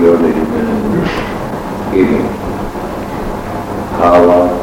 your living, giving, power,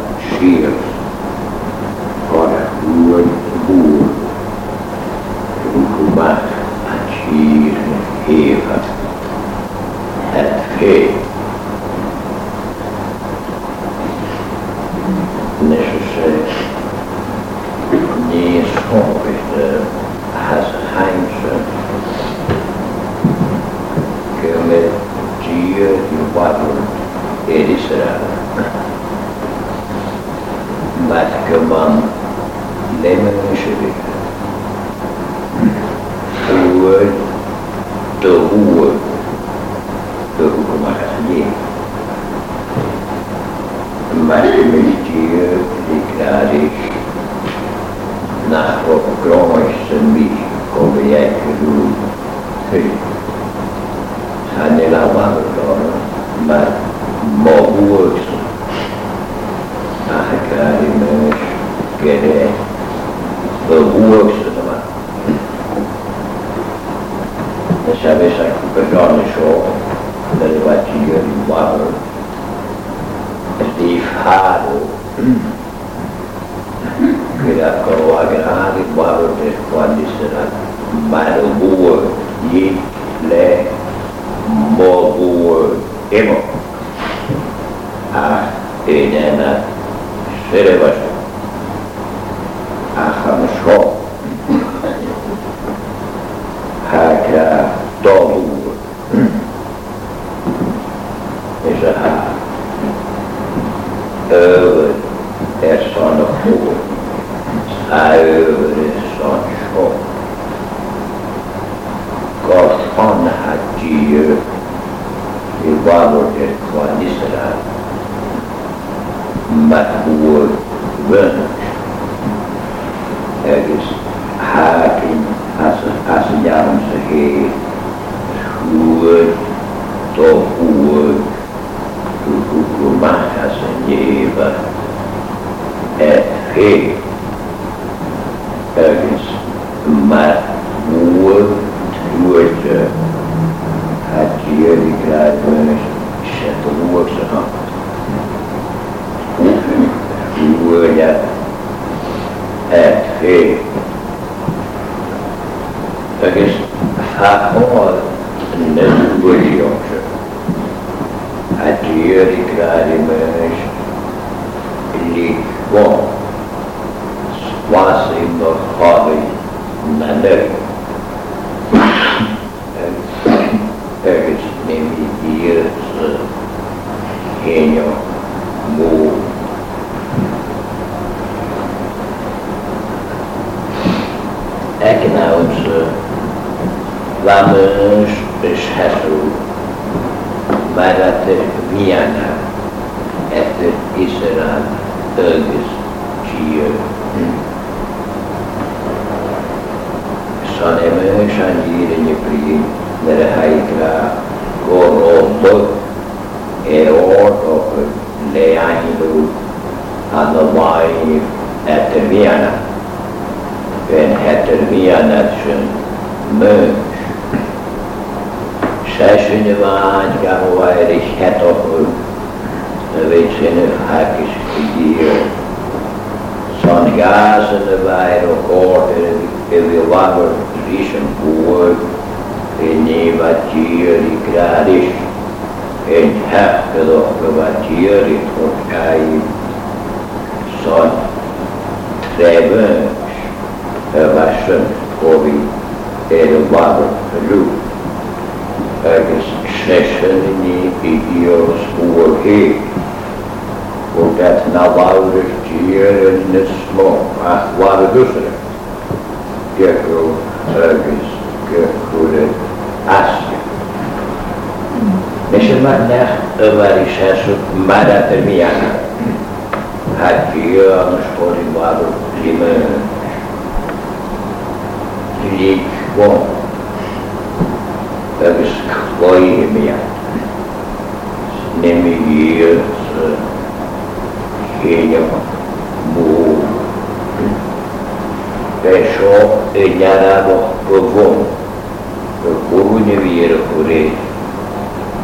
ပေါ့ Alexandrine prin het Gorobă, Eorto, Leandru, Anomai, Eterviana. În Eterviana sunt mânci. Sesini vágy, ahová is hetapul, növényszínű hákis figyél. Szent Gázen a vájra, kort, of a vágott Vishenpoort, in Nevatieri Kradish, in Hapkadokavatieri Tokai, Son, Trevens, Vashen, Kovi, Elvaro, Lu, agus Sheshani, Idios, Uorhik, en er? Ja, service concluded as Несъмнах аварисасо мадата мияна. Хатия мъжкори младо лима ликво. Агас кой мия. Не ми гият хиня мъка. pécho e nyarabo kovom kurunyevier kure.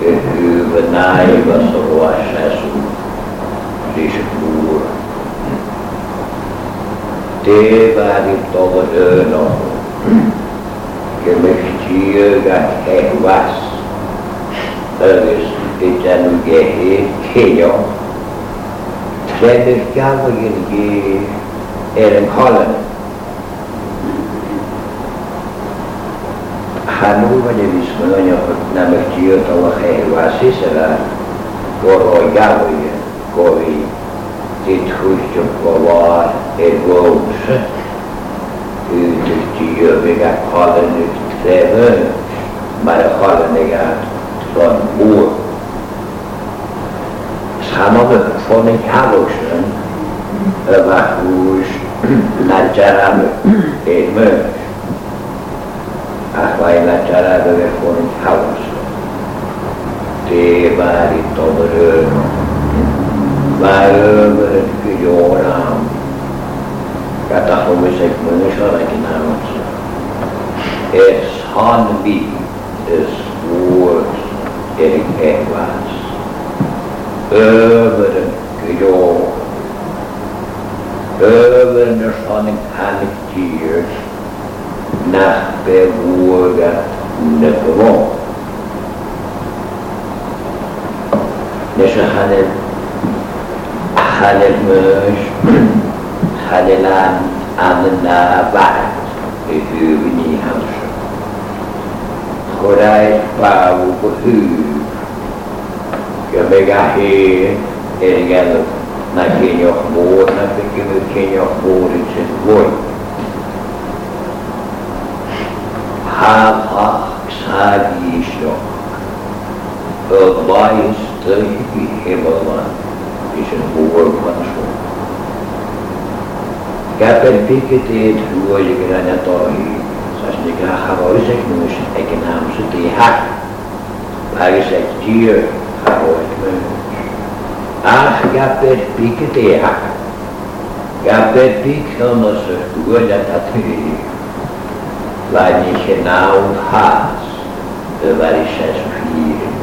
Hüvenai vasorvasesu rishpur te vari togodöno kemekcsíjögát hekvász ögös itanugehé kénya. Szerintem kell, hogy én érem hallani. خانوم و نویسکنان یا نمکتی و تاو خیر و اسی سرا گر آگر و یه گوی دید خوش جم گوار ایگوز ایدوشتی یه بگر کالن ایتفه مر کالن ایگر تان بور سما به فون کلوشن و خوش نجرم ایمه Ahvaila cara de forum haus. Det var inte över ögon. Var över ett gudjonam. Kata homosek människor är närmast. Ett sannolikt är svårt Erik Edwards. Över en gudjon. Över en sån panik nach bewoga نبوا نشه خلل خلل مش خللان عملنا بعد. بهوبني همش خدای باو بهوب که بگاهی ارگل نکنی اخبور نکنی کنی اخبور چه بوی geht ruhig reiner Tag. Das ist eine grache Häuser, ich een ekonomische Tee hack. Weil ich sage, Tier, verholt mir. Ach, gab der Pike Tee hack. Gab der Pike, dann ist es gut, dass das Weil ich genau weil ich es viel.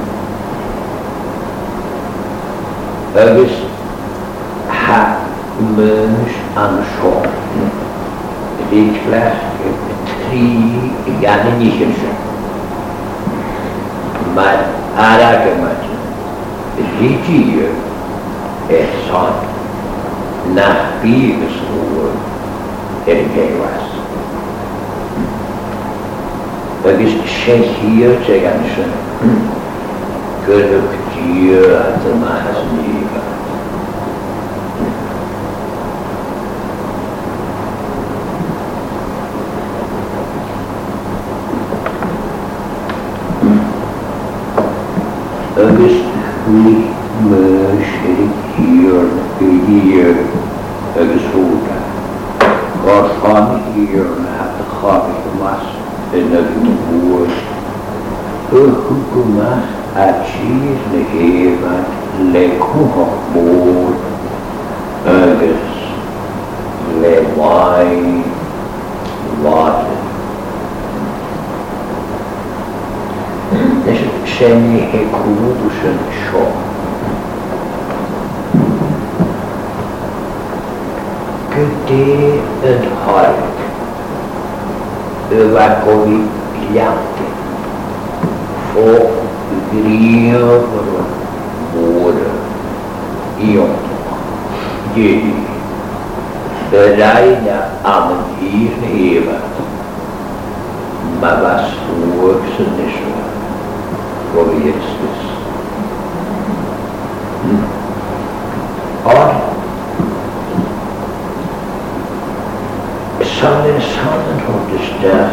Mensch anschaut. Dit drie jaren niet gezet. Maar Arakemat, is Ehsan, na vier gesproken en hij was. Dat is Shahir hier Kırık de adım ağzını решение Екулу Душен Шо. Къде înhalt övakovi pillanti få grövre våre i omtama. Gud beregna angivna evigt med vass Jesus. דש. אור, שאל שאל נאָט דש דאַך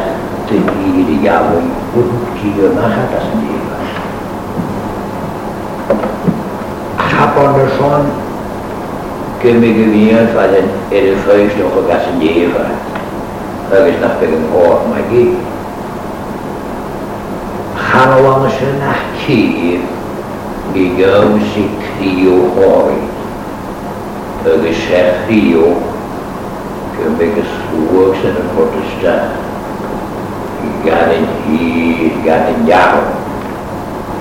די יידי יאַב און קי יא נאַך דאס די יאַב. האב אן דער שאן קעמגעניער פאַר דעם ערפייש נאָך דאס די יאַב. Ich nach dem Ohr mal gegeben. Krio hori. Er is krio que make us works in a protestant. He got in he got in Yahoo.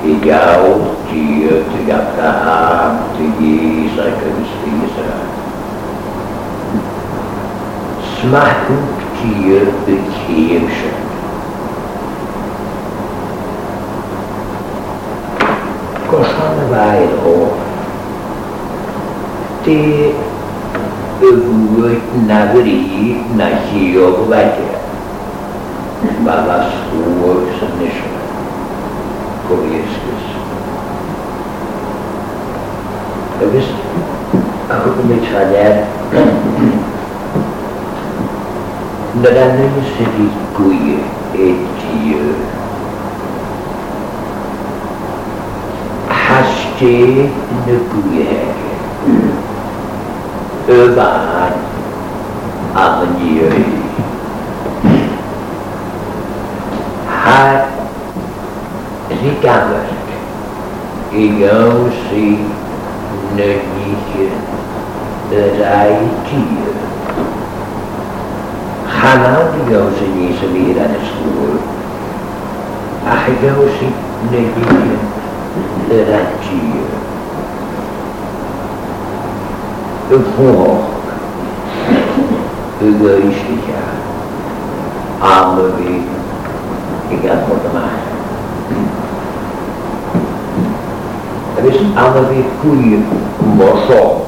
Igual dia te Abraham, te Isaac und Israel. Smaakend dia bekeer zich. Kosan wij op. De woord navri na Hiob wadja. Babas woord som nishan. Kovieskis. Jag visste, zee de koeienherden. Een waar aan de jeugd. Haar ziekenwerk. Jou zie nutje rijtier. Ga nou de jongens niet zo weer je. Nönike Raitir Uppåk Egoistiska Amövi Igat Motamai Hvis alle goede morsel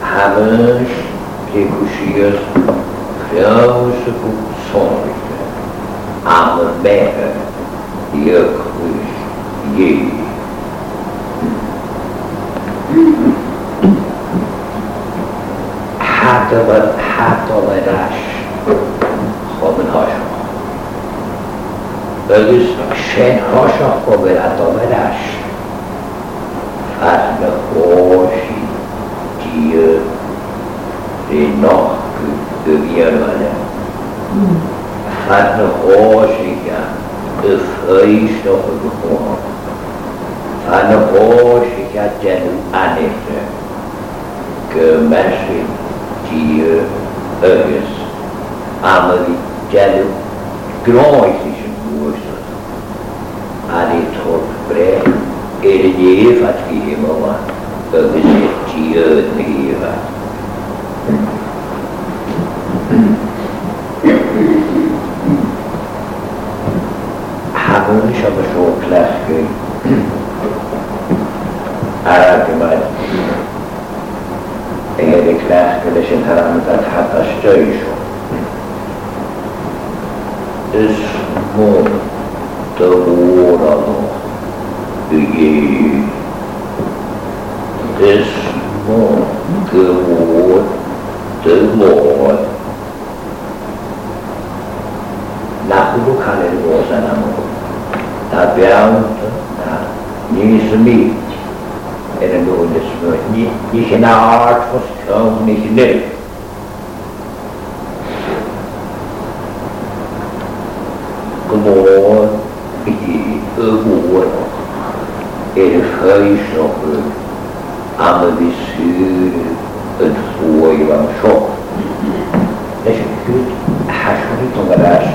Hammers, Tekusiers, grote zorgen, alle bergen, Jekus, je. Hadden we, hadden das, gewoon hasje. Dat is geen hasje, gewoon we hadden we das. Hadden hoši tie rinokku uvjörvade. Hadden hošiga uföjst och uppgång. Hadden hošiga den anette. Gömmersi انه هو شيكات جالو اديت كه باشي كي اوجس آمدي جالو بروئيش جوورس آمدي تو بر هر يي فتي هوا كه شي تيرا حانون شبا شو كلاسكو اَ کَبایَ تینے لکھہ پر دیشان ترا مزات خطاش جایے شو اِس مول ضرور ہو گی اِس مول گُور دَمول نہ بُدخانے روزانہ ہو تا Er en då det smör Nicht en art skång Nicht nu Gomor I ögor er höjsnoppur amma vi sur en tvåi vam sjokk. Det er Gud hasjoni tongaras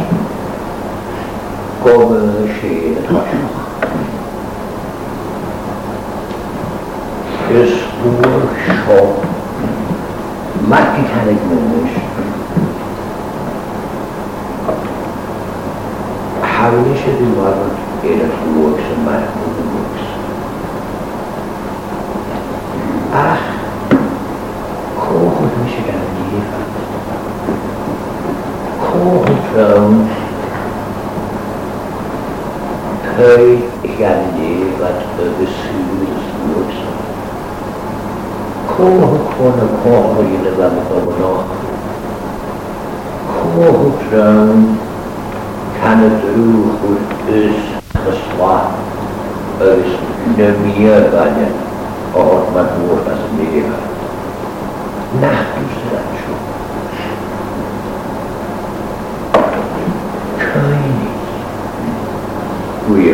kommer skeen hasjok. Er spår sjokk Marki kan ik mens. Hounische die waren in het woord zijn maar gewoon kochelt jullie wat we nog. Kochelt vrouwen. Kan het roer goed is geslacht. Is de meer van och man vårdas mera. Nachtlusratschu. König. Uje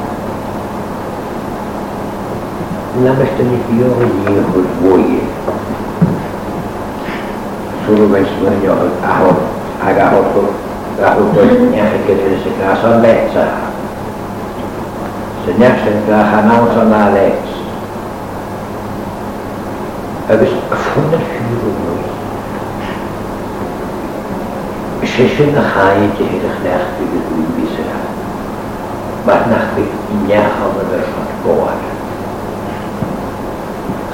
bhua se Hatí hanú se grádí tíu ger e bhua se ná. Mis hatá hala an nu sin bhile se. Na meiste ni fi ní chu bhie. Sú meis ahol ag ahol Rahotonya sekä on letsää. Se näksen hän on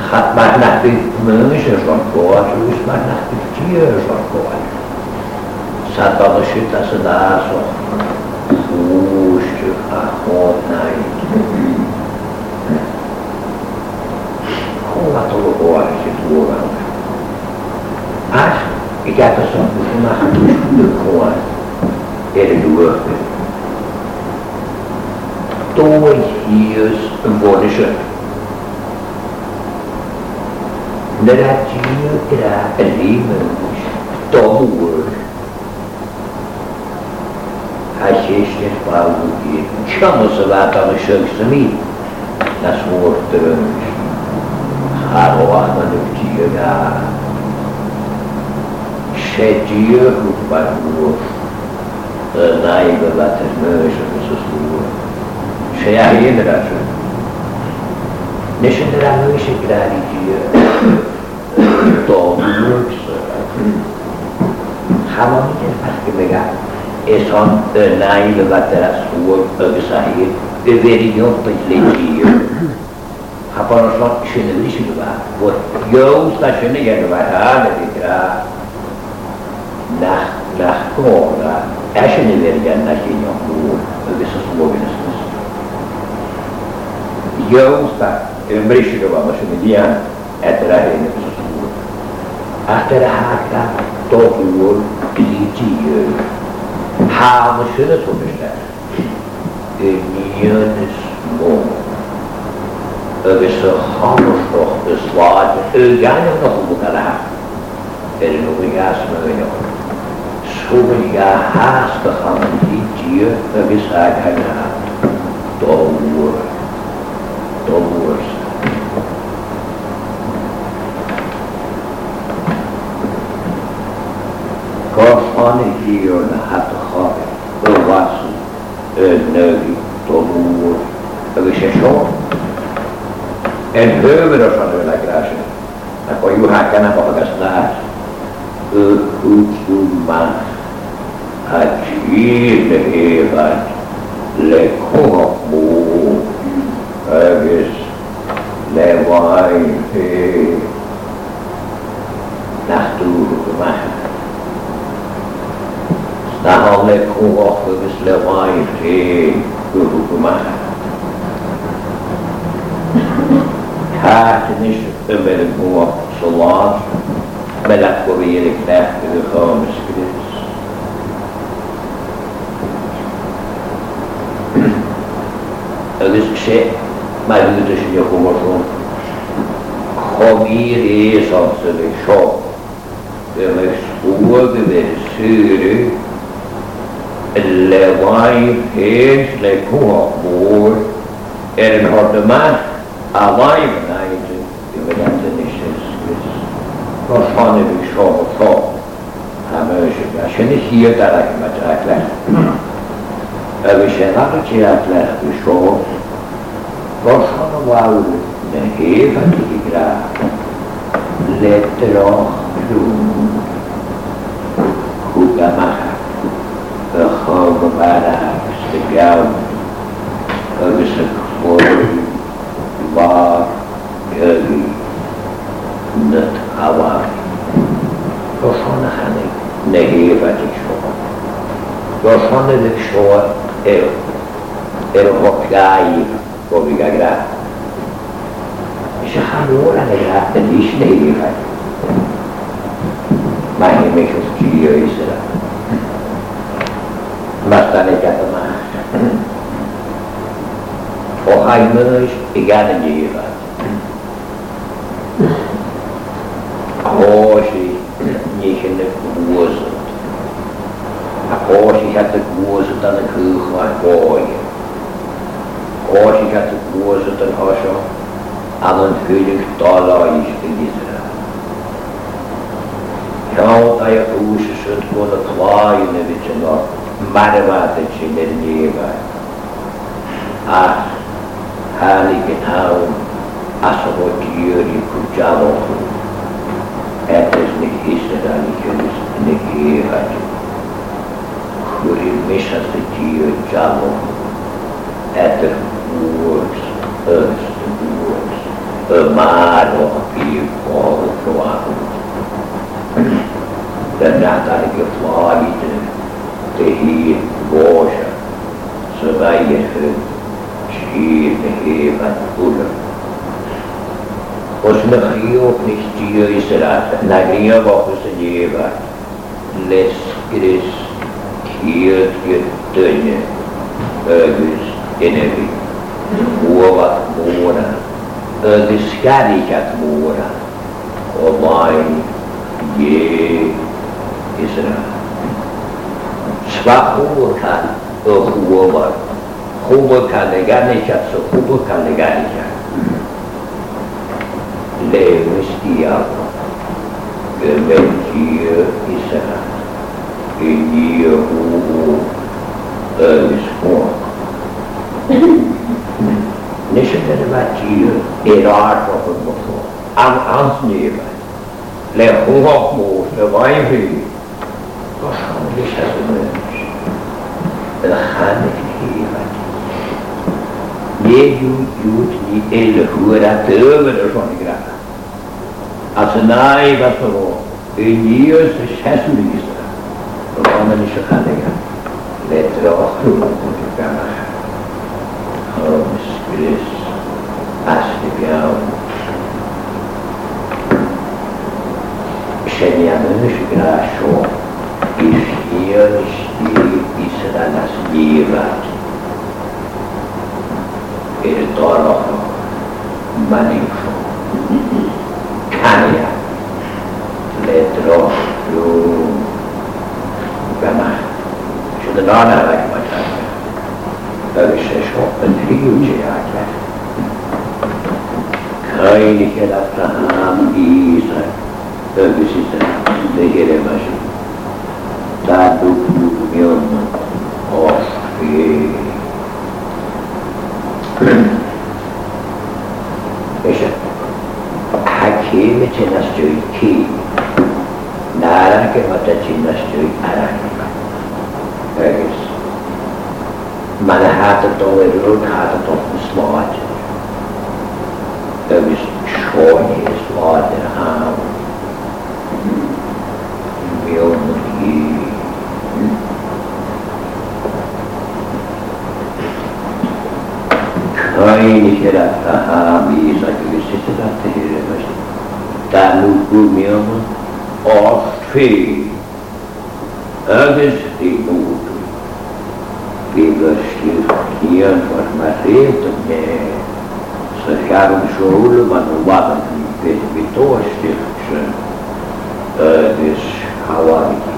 sana lets. Agus funna hyrúi. sé sin na chaid de héidir chneachta go dú vísra. Mar nach neacham a bheit fan góir. Mar nach mú sé fan góir, ús mar nach tíir fan góir. Satalaşıta sıdaso Huştu ahonay Kovatolu kovarisi tuovalta As ikätä soppusuna kovar Eri duöhty Toi hius vuodisön Nera tiyo kira elimus Tomuur Hashish Paugi, Chamusavata Shuksami, that's water, Haroahman of Tiyaga, Shetiya Hukbanur, the Naiva Latin Mersham, Mrs. Moore, Shayahin Rajan, Nishandra Mushikrari Tiya, Tom Works, Pakimega. esan nail vateras uog ögsahi överion leji hapanoslan şeneli şinuva vot jousta şene genova hale dikra nah nah kona äşene vergen nahin yok ögsa slovenismus jousta ömri şinuva maşını diyan etra hene Ahtera hakta tohuol klitiyo Hamushuna Tumishna, Unionis Mo, agus a chamostoch is láid gan nach bukara er nu gas me Súmin ga háasta chamtí tí agus a ganna dóúr dóúr. Gos annig híor na hat خانه گیر و نهت خواهی به واسو نوی طبور اگه ششم این هو به رسانه به لگرشه نکا یو حکه نکا بگست نهت او کتو من عجیب ایغت لکوه بود اگه لیوائی talolle kuvattaville maisiin kylmään. Häätinis ömel mua sulas, melakkoviirik lähteni haamiskylis. Ögis se, mä yhdysin joku musun, komiiri sansseli show. Det var skogen, det var syre, ver suru le wain héis le cuaach mór ar an hordamán a bhaim naide i bheit an is nó fána bhí seo tá a sinna hiad a me le a bhí sé natí le bhí seo Gosna bháú na به خواب و برعکس به گرم با مثل خور بار گری نت قوار روشان خانه. نهی بدی شما. روشان دک شما. ایو ایو خوکایی و بگرد را دیش نهی بدی مهمه که mé tí is. Mastane katama. O haimus igana jiva. Hoshi nichen wuzut. A hoshi had the wuzut an y cwchwa boi. Hoshi had the wuzut an hosho. An yn hwylig dola i sgydisra. Iawn ai a hwys y sydd bod y clai yn y fyd yn o'r marwad yn sy'n yr nifa. Ach, hali gynhawn, as o fod gyr i cwjaloch. Etes ni hysyd a ni gynnes ni gyr Chwri misas y gyr jaloch. Eter wrs, ys, wrs. Y mar o gyr gol ffroan. Dyna dar i gyfloi dyn de hier boja, så veier hun skyene heven uller. Og snøkhiop nistiyo و خوب کرد تو خوب بار خوب کرد نگر نیکد تو خوب کرد نگر نیکد لیمش دیا گلنجی ایسر اینی خوب ایس خوب نشه در بچی ایرار رو خود بخور ام از نیمه. لیخوه خوب نبایی بیمی باشه نشه vai vir. Wahrscheinlich hast du الخامس هيرت يجو يوتني الهورة تöver från granna. Alltså nej, vad så då? Elias käsmysa. Och vad man inte kan lägga. Lätt rakt upp på gamla. Homskris. Askebjörn. Känner jag mig mycket så. I fjörns Israelas livet är dollar människor. Kan jag ledro jo gama şundan ana bakmak Öyle şey şu en hiyuce ya Kayni kelafta ham İsa öbüsüzden zehire başı. Daha duk milyon بشه حکیم چه نستوی کی؟ که متا چه نستوی ارن بگیس من حتی تو رون حتی تو مسلات بگیس هم خیلی شرف و حرامی ایسا که به سیست در تهیره باشه در لوگو می آمون آفی. اگز ریمون بیگستی کیان فرمتی دنگه سشارم شرول من وابد بیتوستی خشن. اگز حوالی.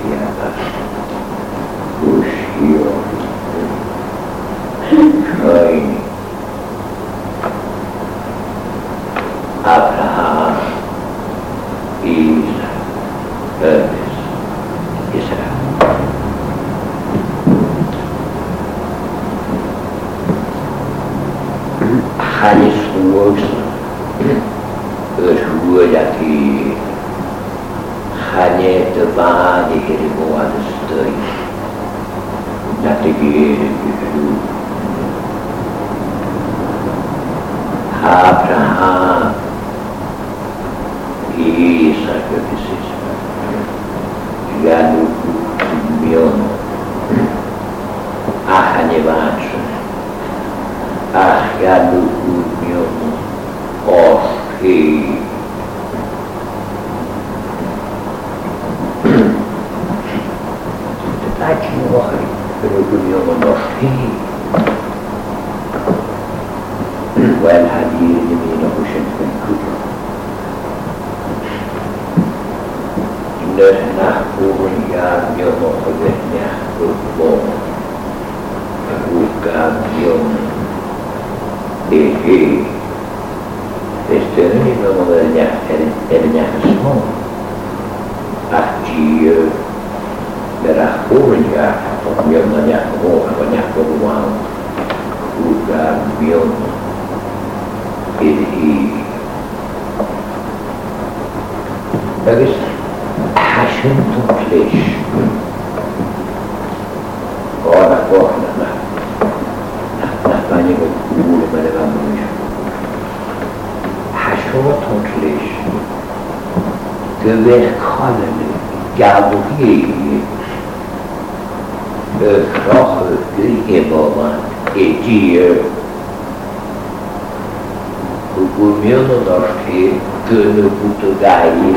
Gulmionu došli gönü kutu gayi,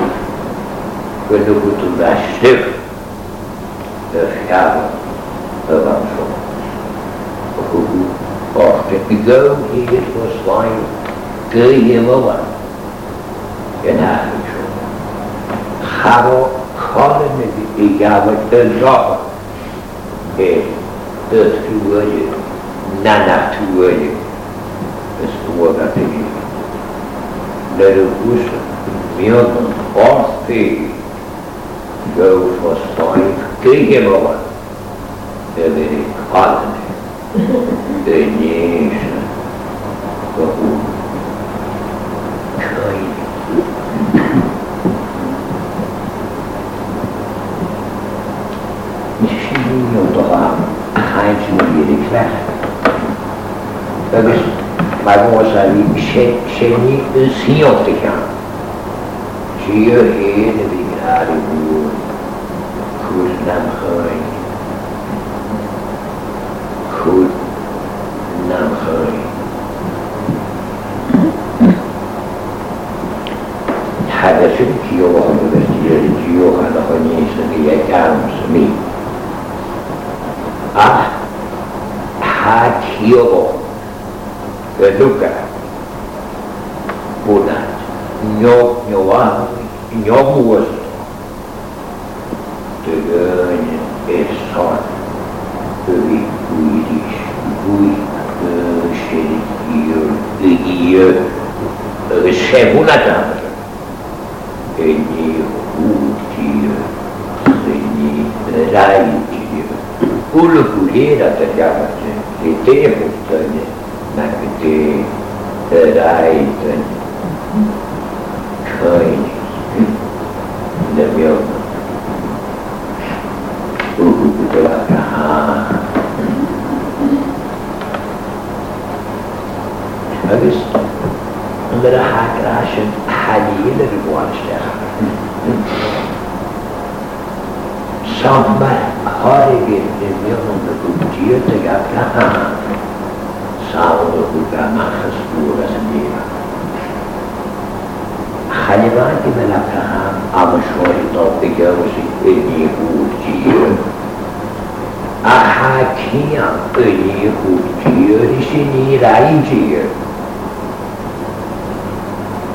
gönü kutu daştık, öfkar, övan şu. Ofte go hit was fine, gøye var, genelde şu. Haro kalene bir igavet öldra, e, ötkuöye, nanatuöye, östkuöga Lerarusa build all three go for point three gigawatt. They're very positive. They need to Misschien moet je toch aan een geintje naar jullie krijgen. Dat is mademoiselle Chény Siontikan. Dieu est le bigard de vous, Kul Namhoi, Kul Namhoi. حدث الكيوه ببستير الكيوه نخني سنية كامس مي أح حاكيوه Luca Bunat Nyo Nyoan Nyomuas Dön Esan Övi Uiriş Ui Şerikiyör Iyiyö Şevunatan Eni Hutiyö Seni Rayitiyö Ulu kulera the third eye and courage the milk. อุปกุตละกหาอันนี้อันนั้นหากราชฮัลีลริบวานเสีย Sommer har jeg en million og produserte jeg sábado programas duras mira. خلیبان که بالاخره هم توقیه وسی اینی خوچیه احاکیم اینی خوچیه ریشینی رایجیه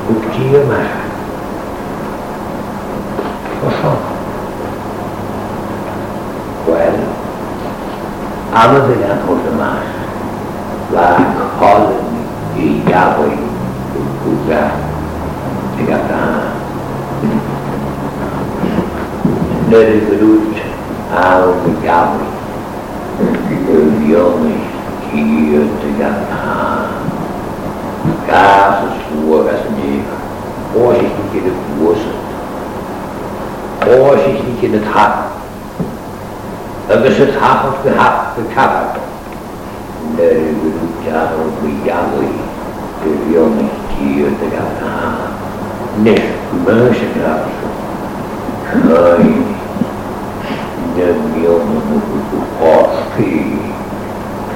خوچیه مخ خوشان well اما بگن خود مخ juga. Dikatakan dari berut al gawi reuniões que ia dikatakan kasus suara sendiri Osis ni kena kuasa Osis ni kena tahap Aga setahap berhak berkabat Dari berbicara berjari Berjari Dieu de la nesmâncināšu, ai, nevienu mūsu posti,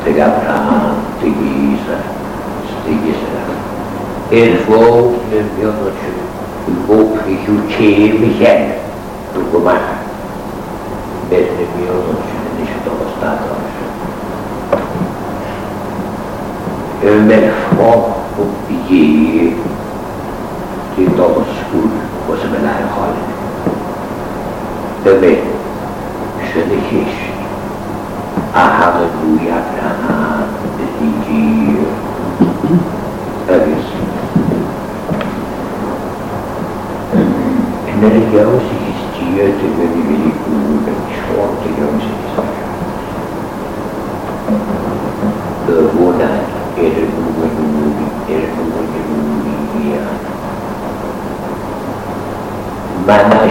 c'est l'Abraham, c'est Isa, c'est Isa. Il faut, nevienu mūsu, il faut prijučer mišen, tu kumar, bez nevienu mūsu, nisu to ostatošu. Il me faut, die tot school was mijn eigen halen. De met schöne Kisch. Halleluja, Abraham, die hier. Dat is. En dat ik jou zie, stiert, ik ben niet meer die koe, ben ik schort, ik jou در این بود که هر دو گنجینه بیا معنای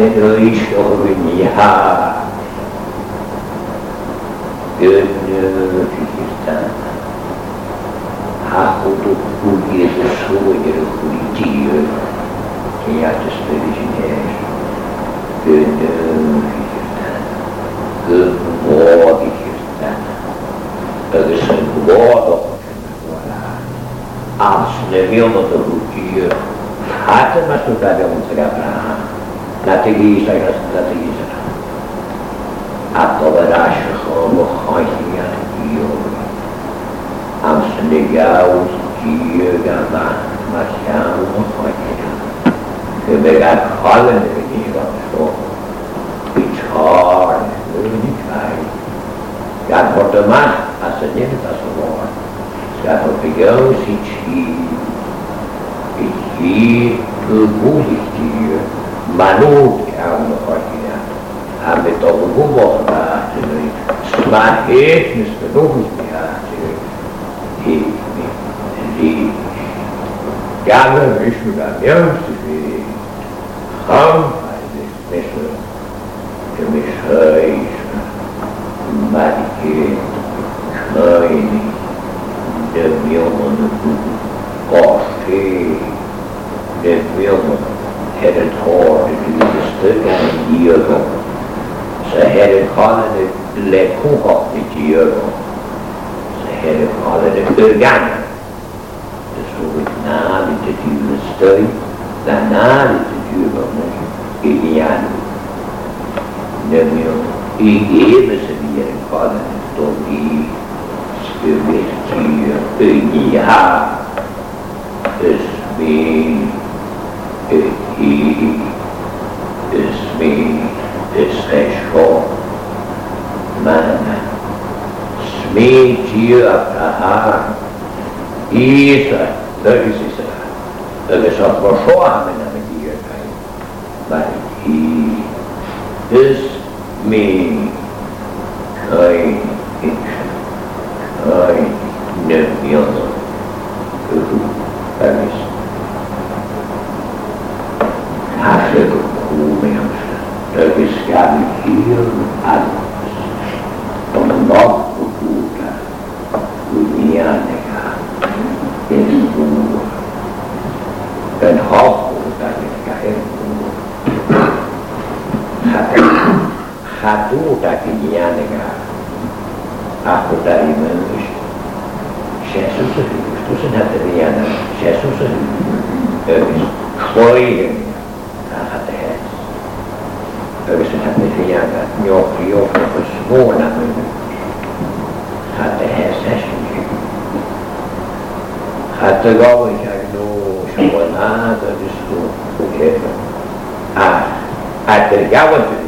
Ümitana medoiş oğruniha Gönül fikirten Hakudu kulyedu suğuyedu kulitiyo Kiyatis verişiner Gönül fikirten Gönül Ögesen guardo Asnemiamo da Dio Fate لطگی سایر است لطگی سایر است اتا به رش خام و خایت بیوی امس نگه و سیه گمه مسیم و خایت که بگر خال نبینی را شو بیچار نبینی چایی گر برد مست پس نیم پس بار سیه را بگو سی چی بیچی تو بودی مانو آرام وقتیه هر تو بو واخت نه شب ايه مشتوح يا تي تي يا در مشو دا نرم سي ام بيش ماكي در ميل اون اوف تي درو Herren har lyst ögon. Så Herren kallade lekoha inte ögon. Så Herren kallade ögon. Det stod ett namn inte tydligt större. Det namn inte tydligt igen. Nämligen i evig som Herren kallade de i spövertyr ögon. Ösmi ögon. He is me, is Eshko, man. Smi a, Abraham, Isa, Lörgis Isa, Lörgis hat var så använda med Jir Kain. But he is me, Kain Isha, Who Nömjönnö, Lörgis Asekumen το Viskantieren Almas, τον νόμο τούτα, κουνιάνεκα, εστούα, εν χώχου τα λευκά εστούα, χατού τα κουνιάνεκα, από τα ημένους, σε σωσοφίλους, τους είναι σε σωσοφίλους, Översen hade viana Njok njok på svåna hade häst hästen hade gav jag nu svåna då det stod Ah, att det gav inte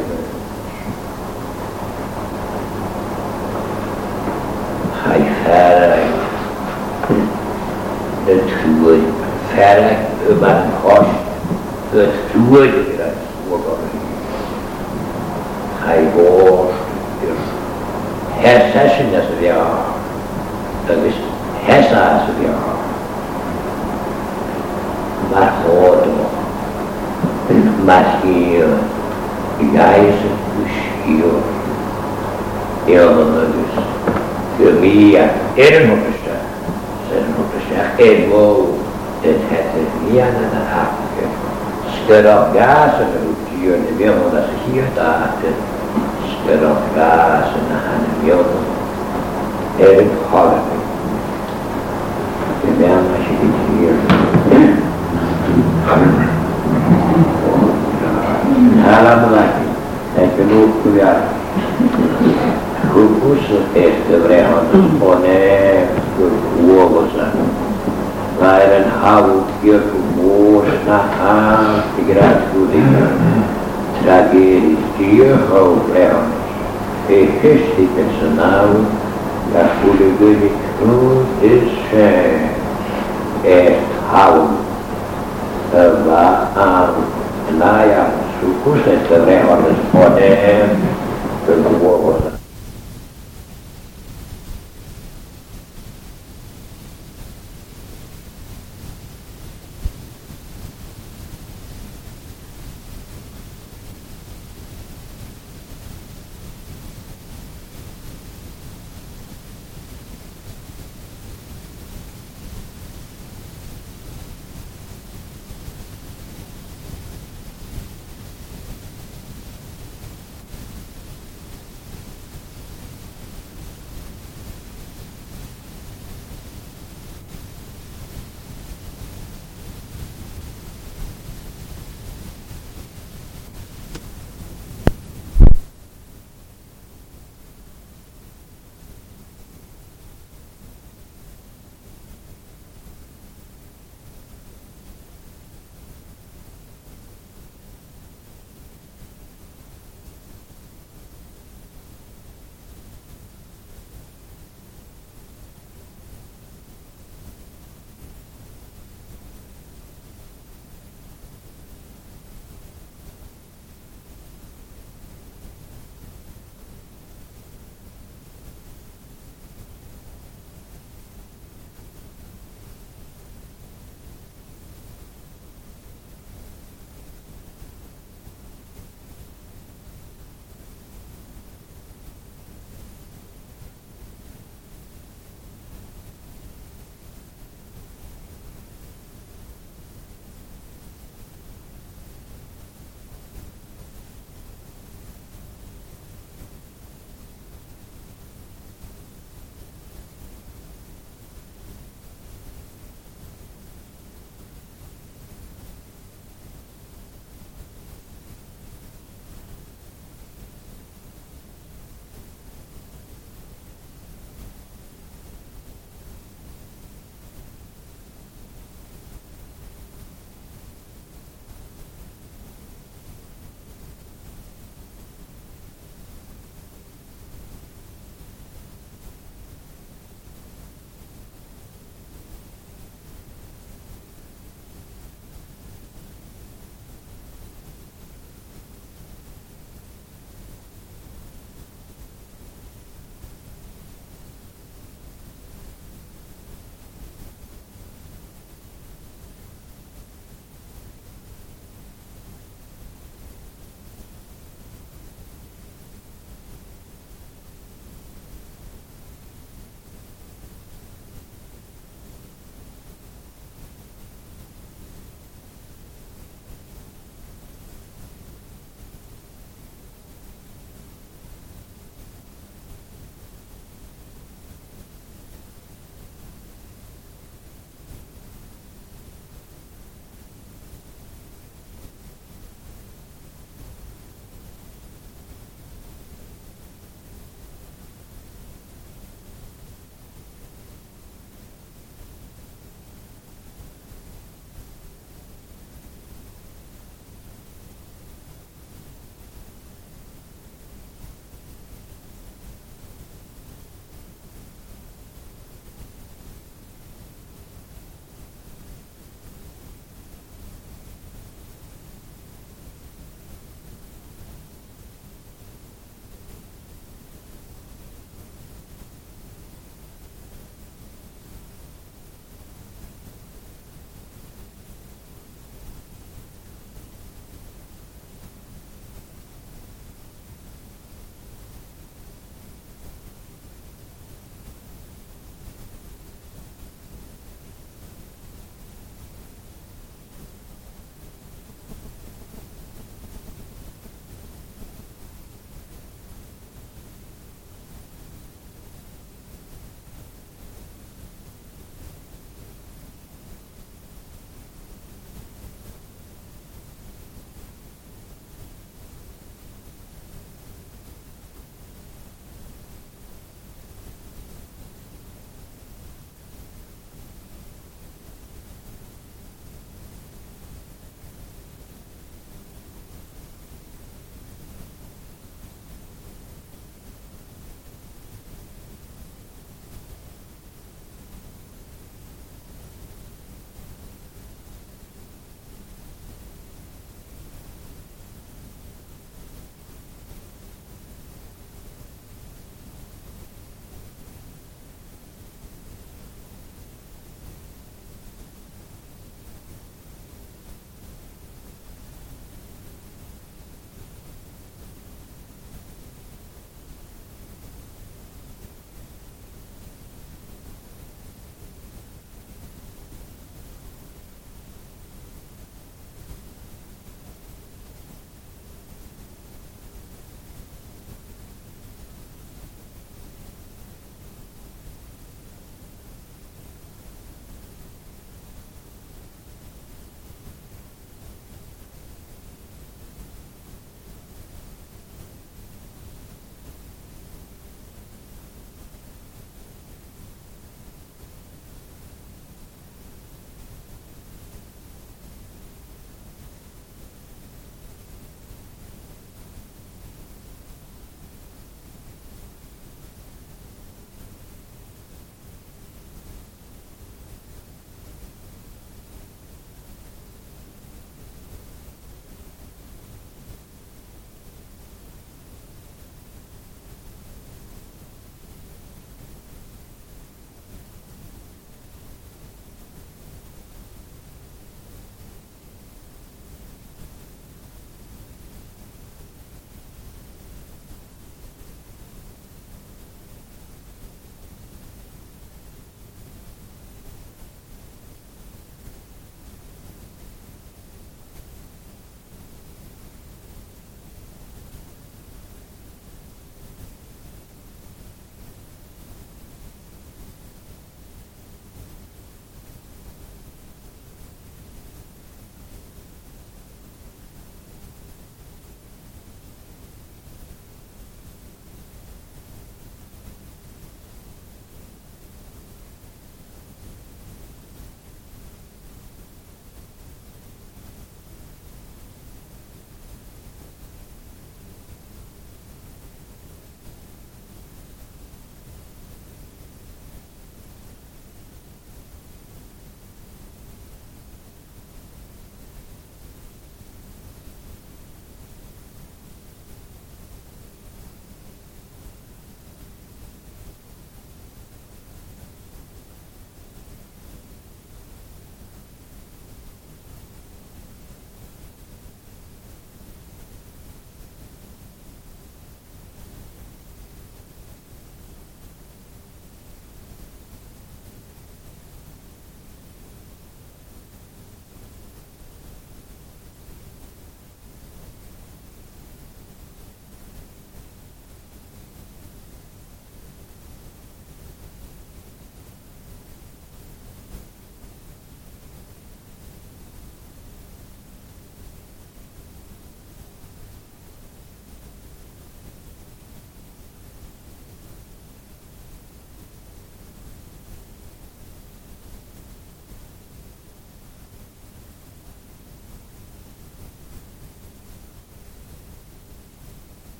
Ferek über Kost wird zugereicht worden. Hij was dus hersessen als het jaar. Dat is hersen als het jaar. Maar hoorde nog. Maar hier, jij is het dus hier. Helemaal dus. via erinomaista, erinomaista, en voi, et hette miana na hakke. Skera gasen ut työn ne viona se hiota att skera gasen han viona. Er har det. Det är annars inte hier. sagen, die Jehova, der christliche Sonal, der Kuli Gönig und Ischer, et hau, va am naya su kuset re on es pode em per tu